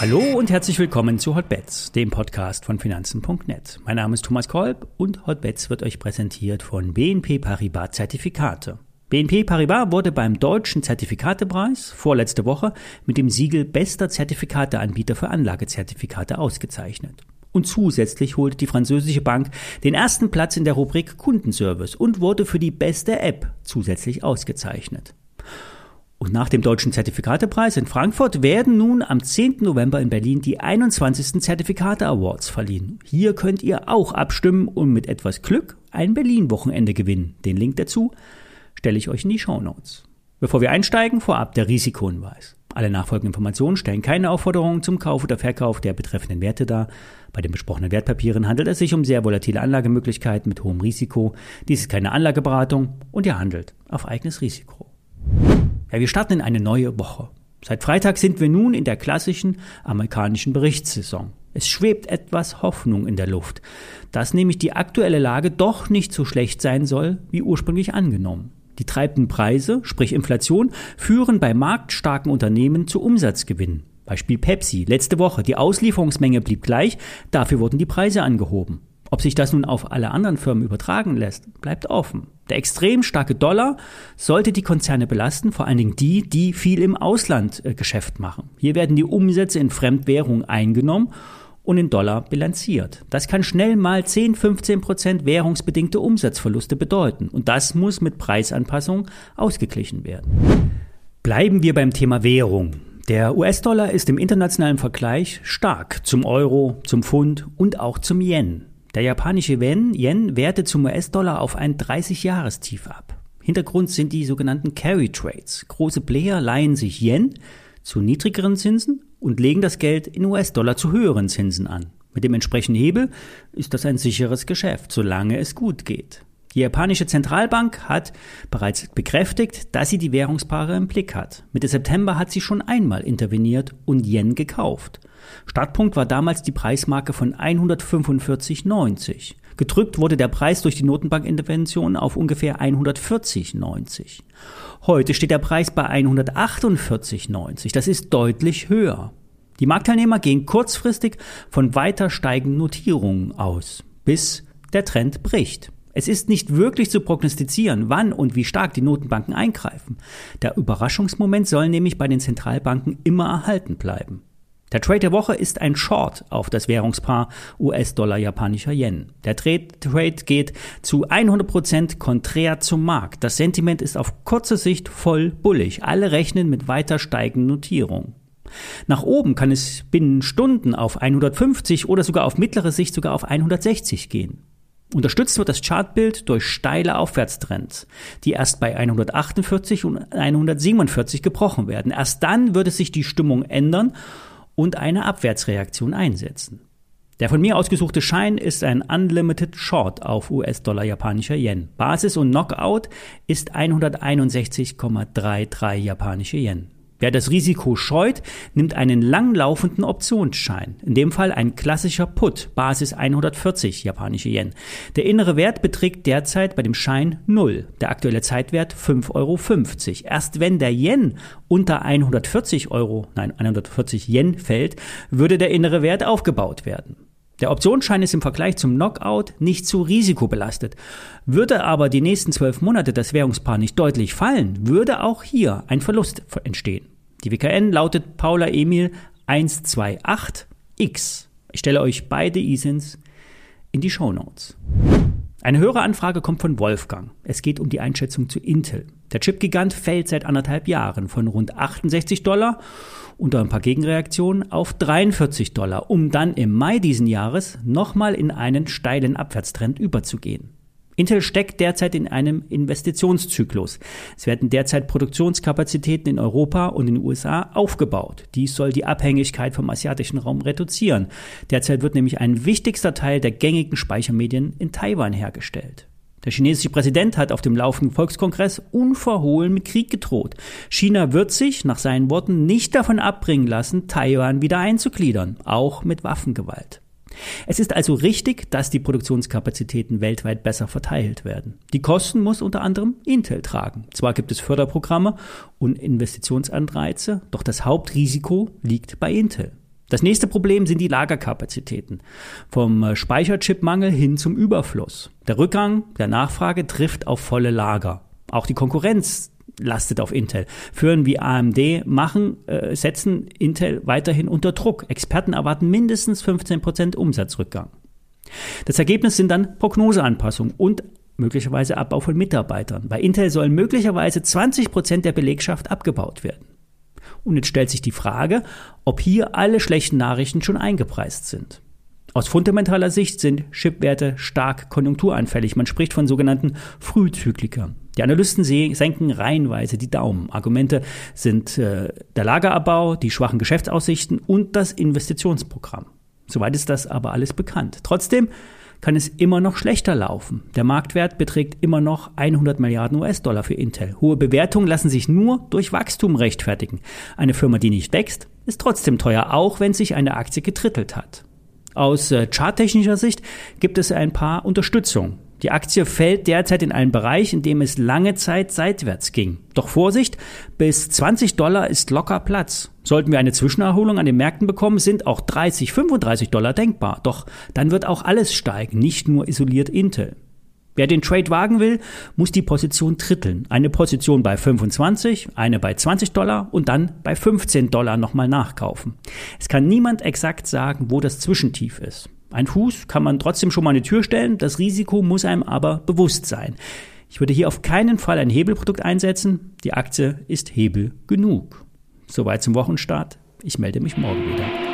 Hallo und herzlich willkommen zu Hotbets, dem Podcast von Finanzen.net. Mein Name ist Thomas Kolb und Hotbets wird euch präsentiert von BNP Paribas Zertifikate. BNP Paribas wurde beim deutschen Zertifikatepreis vorletzte Woche mit dem Siegel bester Zertifikateanbieter für Anlagezertifikate ausgezeichnet. Und zusätzlich holte die französische Bank den ersten Platz in der Rubrik Kundenservice und wurde für die beste App zusätzlich ausgezeichnet. Und nach dem Deutschen Zertifikatepreis in Frankfurt werden nun am 10. November in Berlin die 21. Zertifikate Awards verliehen. Hier könnt ihr auch abstimmen und mit etwas Glück ein Berlin-Wochenende gewinnen. Den Link dazu stelle ich euch in die Show Notes. Bevor wir einsteigen, vorab der Risikohinweis. Alle nachfolgenden Informationen stellen keine Aufforderungen zum Kauf oder Verkauf der betreffenden Werte dar. Bei den besprochenen Wertpapieren handelt es sich um sehr volatile Anlagemöglichkeiten mit hohem Risiko. Dies ist keine Anlageberatung und ihr handelt auf eigenes Risiko. Ja, wir starten in eine neue Woche. Seit Freitag sind wir nun in der klassischen amerikanischen Berichtssaison. Es schwebt etwas Hoffnung in der Luft, dass nämlich die aktuelle Lage doch nicht so schlecht sein soll, wie ursprünglich angenommen. Die treibenden Preise, sprich Inflation, führen bei marktstarken Unternehmen zu Umsatzgewinnen. Beispiel Pepsi. Letzte Woche. Die Auslieferungsmenge blieb gleich, dafür wurden die Preise angehoben. Ob sich das nun auf alle anderen Firmen übertragen lässt, bleibt offen. Der extrem starke Dollar sollte die Konzerne belasten, vor allen Dingen die, die viel im Ausland äh, Geschäft machen. Hier werden die Umsätze in Fremdwährung eingenommen und in Dollar bilanziert. Das kann schnell mal 10, 15 Prozent währungsbedingte Umsatzverluste bedeuten. Und das muss mit Preisanpassung ausgeglichen werden. Bleiben wir beim Thema Währung. Der US-Dollar ist im internationalen Vergleich stark zum Euro, zum Pfund und auch zum Yen. Der japanische Yen, Yen wertet zum US-Dollar auf ein 30-Jahrestief ab. Hintergrund sind die sogenannten Carry Trades. Große Player leihen sich Yen zu niedrigeren Zinsen und legen das Geld in US-Dollar zu höheren Zinsen an. Mit dem entsprechenden Hebel ist das ein sicheres Geschäft, solange es gut geht. Die japanische Zentralbank hat bereits bekräftigt, dass sie die Währungspaare im Blick hat. Mitte September hat sie schon einmal interveniert und Yen gekauft. Startpunkt war damals die Preismarke von 145,90. Gedrückt wurde der Preis durch die Notenbankintervention auf ungefähr 140,90. Heute steht der Preis bei 148,90. Das ist deutlich höher. Die Marktteilnehmer gehen kurzfristig von weiter steigenden Notierungen aus, bis der Trend bricht. Es ist nicht wirklich zu prognostizieren, wann und wie stark die Notenbanken eingreifen. Der Überraschungsmoment soll nämlich bei den Zentralbanken immer erhalten bleiben. Der Trade der Woche ist ein Short auf das Währungspaar US-Dollar japanischer Yen. Der Trade, Trade geht zu 100% konträr zum Markt. Das Sentiment ist auf kurze Sicht voll bullig. Alle rechnen mit weiter steigenden Notierungen. Nach oben kann es binnen Stunden auf 150 oder sogar auf mittlere Sicht sogar auf 160 gehen. Unterstützt wird das Chartbild durch steile Aufwärtstrends, die erst bei 148 und 147 gebrochen werden. Erst dann würde sich die Stimmung ändern und eine Abwärtsreaktion einsetzen. Der von mir ausgesuchte Schein ist ein Unlimited Short auf US-Dollar japanischer Yen. Basis und Knockout ist 161,33 japanische Yen. Wer das Risiko scheut, nimmt einen langlaufenden Optionsschein. In dem Fall ein klassischer Put, Basis 140 japanische Yen. Der innere Wert beträgt derzeit bei dem Schein 0, der aktuelle Zeitwert 5,50 Euro. Erst wenn der Yen unter 140 Euro, nein, 140 Yen fällt, würde der innere Wert aufgebaut werden. Der Optionsschein ist im Vergleich zum Knockout nicht zu risikobelastet. Würde aber die nächsten zwölf Monate das Währungspaar nicht deutlich fallen, würde auch hier ein Verlust entstehen. Die WKN lautet Paula Emil 128X. Ich stelle euch beide ISINs in die Show Notes. Eine höhere Anfrage kommt von Wolfgang. Es geht um die Einschätzung zu Intel. Der Chipgigant fällt seit anderthalb Jahren von rund 68 Dollar unter ein paar Gegenreaktionen auf 43 Dollar, um dann im Mai diesen Jahres nochmal in einen steilen Abwärtstrend überzugehen. Intel steckt derzeit in einem Investitionszyklus. Es werden derzeit Produktionskapazitäten in Europa und in den USA aufgebaut. Dies soll die Abhängigkeit vom asiatischen Raum reduzieren. Derzeit wird nämlich ein wichtigster Teil der gängigen Speichermedien in Taiwan hergestellt. Der chinesische Präsident hat auf dem laufenden Volkskongress unverhohlen mit Krieg gedroht. China wird sich, nach seinen Worten, nicht davon abbringen lassen, Taiwan wieder einzugliedern, auch mit Waffengewalt. Es ist also richtig, dass die Produktionskapazitäten weltweit besser verteilt werden. Die Kosten muss unter anderem Intel tragen. Zwar gibt es Förderprogramme und Investitionsanreize, doch das Hauptrisiko liegt bei Intel. Das nächste Problem sind die Lagerkapazitäten. Vom Speicherchipmangel hin zum Überfluss. Der Rückgang der Nachfrage trifft auf volle Lager. Auch die Konkurrenz lastet auf Intel. Führen wie AMD machen, äh, setzen Intel weiterhin unter Druck. Experten erwarten mindestens 15% Umsatzrückgang. Das Ergebnis sind dann Prognoseanpassungen und möglicherweise Abbau von Mitarbeitern. Bei Intel sollen möglicherweise 20% der Belegschaft abgebaut werden. Und jetzt stellt sich die Frage, ob hier alle schlechten Nachrichten schon eingepreist sind. Aus fundamentaler Sicht sind Chipwerte stark konjunkturanfällig. Man spricht von sogenannten Frühzyklikern. Die Analysten senken reihenweise die Daumen. Argumente sind äh, der Lagerabbau, die schwachen Geschäftsaussichten und das Investitionsprogramm. Soweit ist das aber alles bekannt. Trotzdem kann es immer noch schlechter laufen. Der Marktwert beträgt immer noch 100 Milliarden US-Dollar für Intel. Hohe Bewertungen lassen sich nur durch Wachstum rechtfertigen. Eine Firma, die nicht wächst, ist trotzdem teuer, auch wenn sich eine Aktie getrittelt hat. Aus äh, charttechnischer Sicht gibt es ein paar Unterstützungen. Die Aktie fällt derzeit in einen Bereich, in dem es lange Zeit seitwärts ging. Doch Vorsicht, bis 20 Dollar ist locker Platz. Sollten wir eine Zwischenerholung an den Märkten bekommen, sind auch 30, 35 Dollar denkbar. Doch dann wird auch alles steigen, nicht nur isoliert Intel. Wer den Trade wagen will, muss die Position dritteln. Eine Position bei 25, eine bei 20 Dollar und dann bei 15 Dollar nochmal nachkaufen. Es kann niemand exakt sagen, wo das Zwischentief ist. Ein Fuß kann man trotzdem schon mal eine Tür stellen, das Risiko muss einem aber bewusst sein. Ich würde hier auf keinen Fall ein Hebelprodukt einsetzen. Die Aktie ist Hebel genug. Soweit zum Wochenstart. Ich melde mich morgen wieder.